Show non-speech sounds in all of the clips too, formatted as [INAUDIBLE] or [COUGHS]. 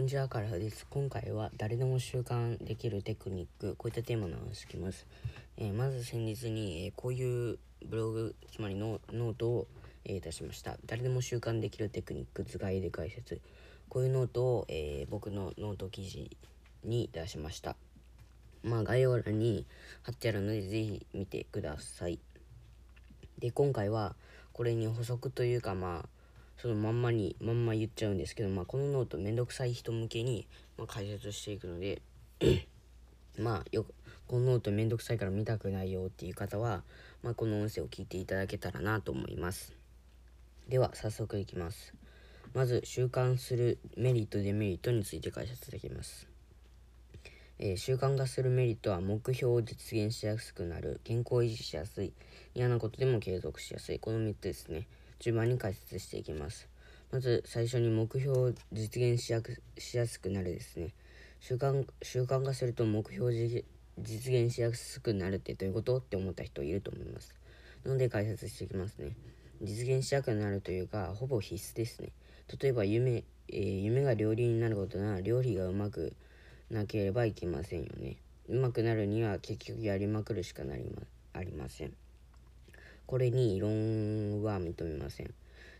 こんにちは、カラフです。今回は誰でも習慣できるテクニック、こういったテーマの話しきます。えー、まず先日に、えー、こういうブログ、つまりノートを、えー、出しました。誰でも習慣できるテクニック、図解で解説。こういうノートを、え僕のノート記事に出しました。まあ、概要欄に貼ってあるので、ぜひ見てください。で、今回は、これに補足というか、まあ、そのまんまにまんま言っちゃうんですけど、まあ、このノートめんどくさい人向けに、まあ、解説していくので [CLEARS THROAT] まあよこのノートめんどくさいから見たくないよっていう方は、まあ、この音声を聞いていただけたらなと思います。では早速いきます。まず習慣化するメリットデメリットについて解説していきます。えー、習慣化するメリットは目標を実現しやすくなる健康を維持しやすい嫌なことでも継続しやすい。この3つですね。順番に解説していきます。まず最初に目標を実現しやしやすくなるですね。習慣習慣化すると目標を実現しやすくなるってどういうことって思った人いると思います。なので解説していきますね。実現しやすくなるというか、ほぼ必須ですね。例えば夢、えー、夢が料理になることなら料理がうまくなければいけませんよね。うまくなるには結局やりまくるしかなりまありません。これに異論は認めません。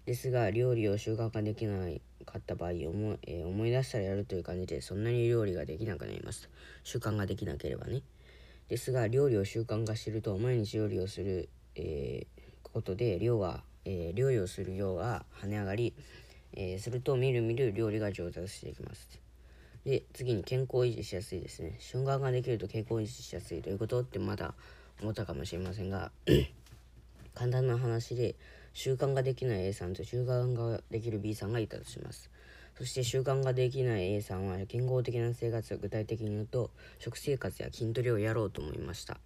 ですが、料理を習慣化できないかった場合思,、えー、思い出したらやるという感じで、そんなに料理ができなくなります。習慣ができなければね。ですが、料理を習慣化してると、毎日料理をする、えー、ことで、量が、えー、料理をする量が跳ね上がり、えすると、みるみる料理が上達していきます。で、次に健康維持しやすいですね。習慣ができると健康維持しやすいということってまだ思ったかもしれませんが、簡単な話で習慣ができない A さんと習慣ができる B さんがいたとします。そして習慣ができない A さんは健康的な生活を具体的に言うと食生活や筋トレをやろうと思いました。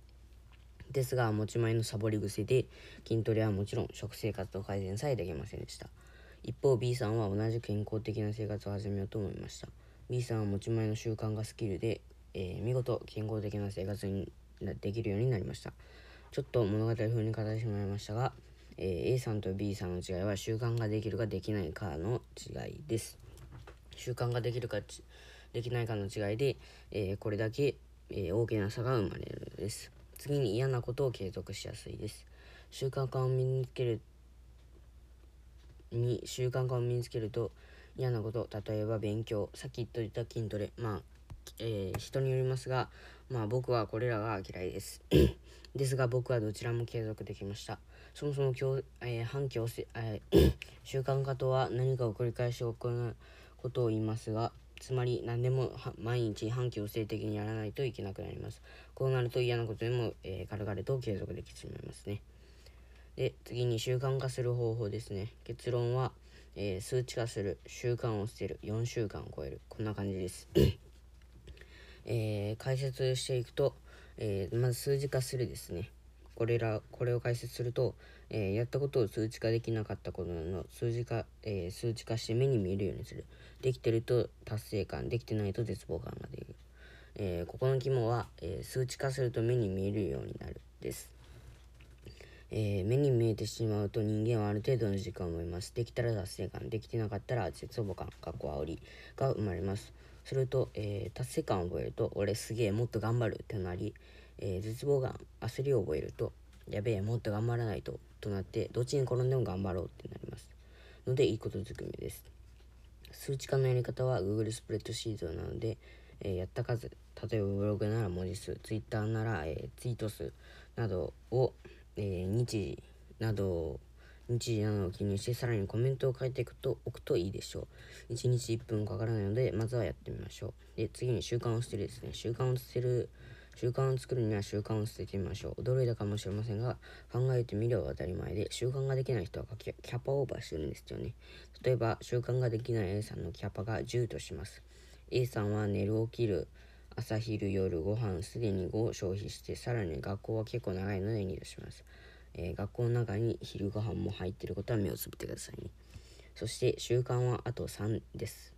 ですが持ち前のサボり癖で筋トレはもちろん食生活を改善さえできませんでした。一方 B さんは同じ健康的な生活を始めようと思いました。B さんは持ち前の習慣がスキルで、えー、見事健康的な生活にできるようになりました。ちょっと物語風に語ってしまいましたが、えー、A さんと B さんの違いは習慣ができるかできないかの違いです。習慣ができるかできないかの違いで、えー、これだけ、えー、大きな差が生まれるのです。次に嫌なことを継続しやすいです。習慣化を身につけるに習慣化を身につけると嫌なこと例えば勉強さっき言っといた筋トレまあ、えー、人によりますがまあ僕はこれらが嫌いです。[COUGHS] ですが僕はどちらも継続できました。そもそも強、えー、反強制、えー、[COUGHS] 習慣化とは何かを繰り返し行うことを言いますがつまり何でも毎日反強制的にやらないといけなくなります。こうなると嫌なことでも、えー、軽々と継続できてしまいますね。で次に習慣化する方法ですね。結論は、えー、数値化する習慣を捨てる4週間を超える。こんな感じです。えー、解説していくとえー、まず数字化するですね。これら、これを解説すると、えー、やったことを数値化できなかったことの数字化、えー、数値化して目に見えるようにする。できてると達成感、できてないと絶望感が出る。えここの肝は、え数値化すると目に見えるようになるです。え目に見えてしまうと人間はある程度の時間を思います。できたら達成感、できてなかったら絶望感、過去煽りが生まれます。すると、えー、達成感を覚えると、俺すげえもっと頑張るってなり、えー、絶望感、焦りを覚えると、やべえ、もっと頑張らないと、となって、どっちに転んでも頑張ろうってなります。ので、いいことずくめです。数値化のやり方は Google スプレッドシートなので、えー、やった数、例えばブログなら文字数、Twitter なら、えー、ツイート数などを、えー、日時などを日時などを記入してさらにコメントを書いていくと置くといいでしょう。1日1分かからないのでまずはやってみましょう。で次に習慣を捨てるですね。習慣を捨てる習慣を作るには習慣を捨ててみましょう。驚いたかもしれませんが考えてみれば当たり前で習慣ができない人はキャパオーバーしてるんですよね。例えば習慣ができない A さんのキャパが10とします。A さんは寝る起きる朝昼夜ご飯すでに5を消費してさらに学校は結構長いので2とします。えー、学校の中に昼ご飯も入ってることは目をつぶってくださいね。そして習慣はあと3です。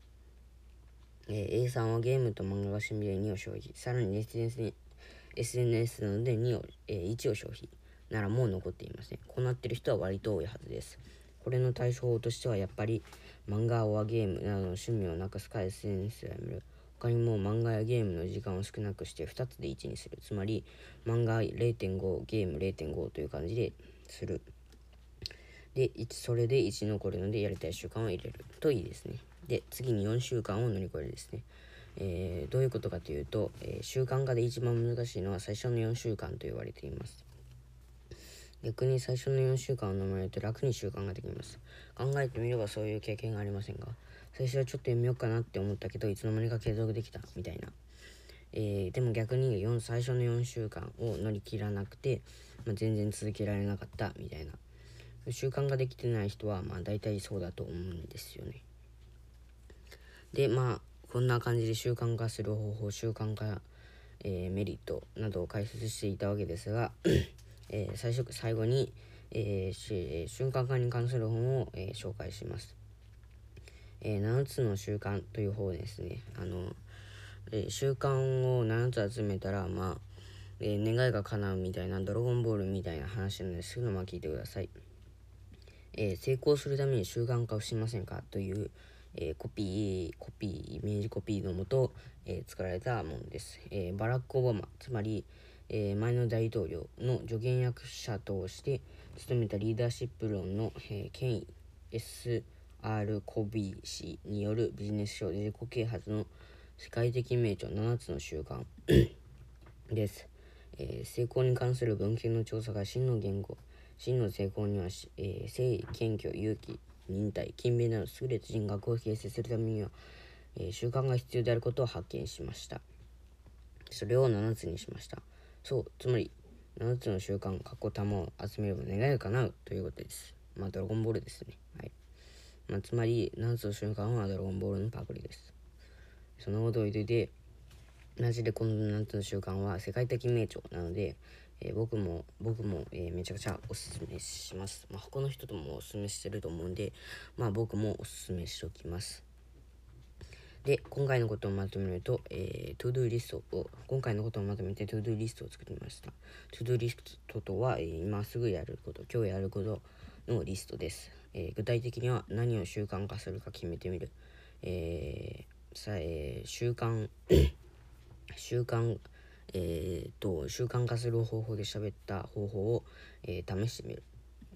えー、A さんはゲームと漫画が趣味で2を消費。さらに SNS, に SNS なので2を、えー、1を消費。ならもう残っていません。こうなってる人は割と多いはずです。これの対処法としてはやっぱり漫画オアゲームなどの趣味をなくすか SNS をやめる他にも漫画やゲームの時間を少なくして2つで1にする。つまり漫画0.5ゲーム0.5という感じでする。でそれで1残るのでやりたい習慣を入れる。といいですね。で次に4週間を乗り越えるですね。えー、どういうことかというと、えー、習慣化で一番難しいのは最初の4週間と言われています。逆に最初の4週間を飲まれると楽に習慣ができます。考えてみればそういう経験がありませんが最初はちょっと読みようかなって思ったけどいつの間にか継続できたみたいな、えー、でも逆に4最初の4週間を乗り切らなくて、まあ、全然続けられなかったみたいな。習慣ができてない人はまあ大体そうだと思うんですよね。でまあこんな感じで習慣化する方法習慣化、えー、メリットなどを解説していたわけですが [COUGHS] えー、最初最後に、えー、瞬間化に関する本を、え、紹介します。え7つの習慣という方ですね。あの、え習慣を7つ集めたら、まあ、え願いが叶うみたいな、ドラゴンボールみたいな話なので、すぐのま聞いてください。え成功するために習慣化をしませんかという、えコピー、コピー、イメージコピーのもと、え作られたものです。えバラック・オバマ、つまり、えー、前の大統領の助言役者として務めたリーダーシップ論の、えー、権威 S R・ コビー氏によるビジネス書自己啓発の世界的名著7つの習慣。です、えー、成功に関する文献の調査が真の言語。真の成功には、えー、誠意謙虚勇気忍耐勤勉など優れた人格を形成するためには、えー、習慣が必要であることを発見しました。それを7つにしました。そうつまり7つの習慣過去玉を集めれば願いが叶うということです。まあドラゴンボールですね。はい、まあ、つまり7つの習慣はドラゴンボールのパクリです。そのことを言って同じでこの7つの習慣は世界的名著なので、えー、僕も僕も、えー、めちゃくちゃおすすめします、まあ、他の人ともおすすめしてると思うんでまあ僕もおすすめしておきます。で、今回のことをまとめると、えー、トゥードゥーリストを、今回のことをまとめてトゥードゥーリストを作りました。トゥードゥーリストとは、えー、今すぐやること、今日やることのリストです。えー、具体的には何を習慣化するか決めてみる。えー、さえー、習慣 [COUGHS] 習慣、えー、と、習慣化する方法で喋った方法を、えー、試してみる。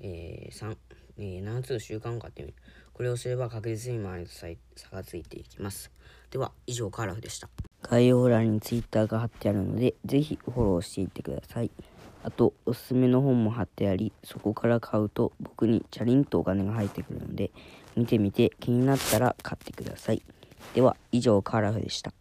えー、3、えー、7つの習慣を買ってみる。これをすれば確実に周りと差がついていきます。では、以上、カーラフでした。概要欄に Twitter が貼ってあるので、ぜひフォローしていってください。あと、おすすめの本も貼ってあり、そこから買うと僕にチャリンとお金が入ってくるので、見てみて気になったら買ってください。では、以上、カーラフでした。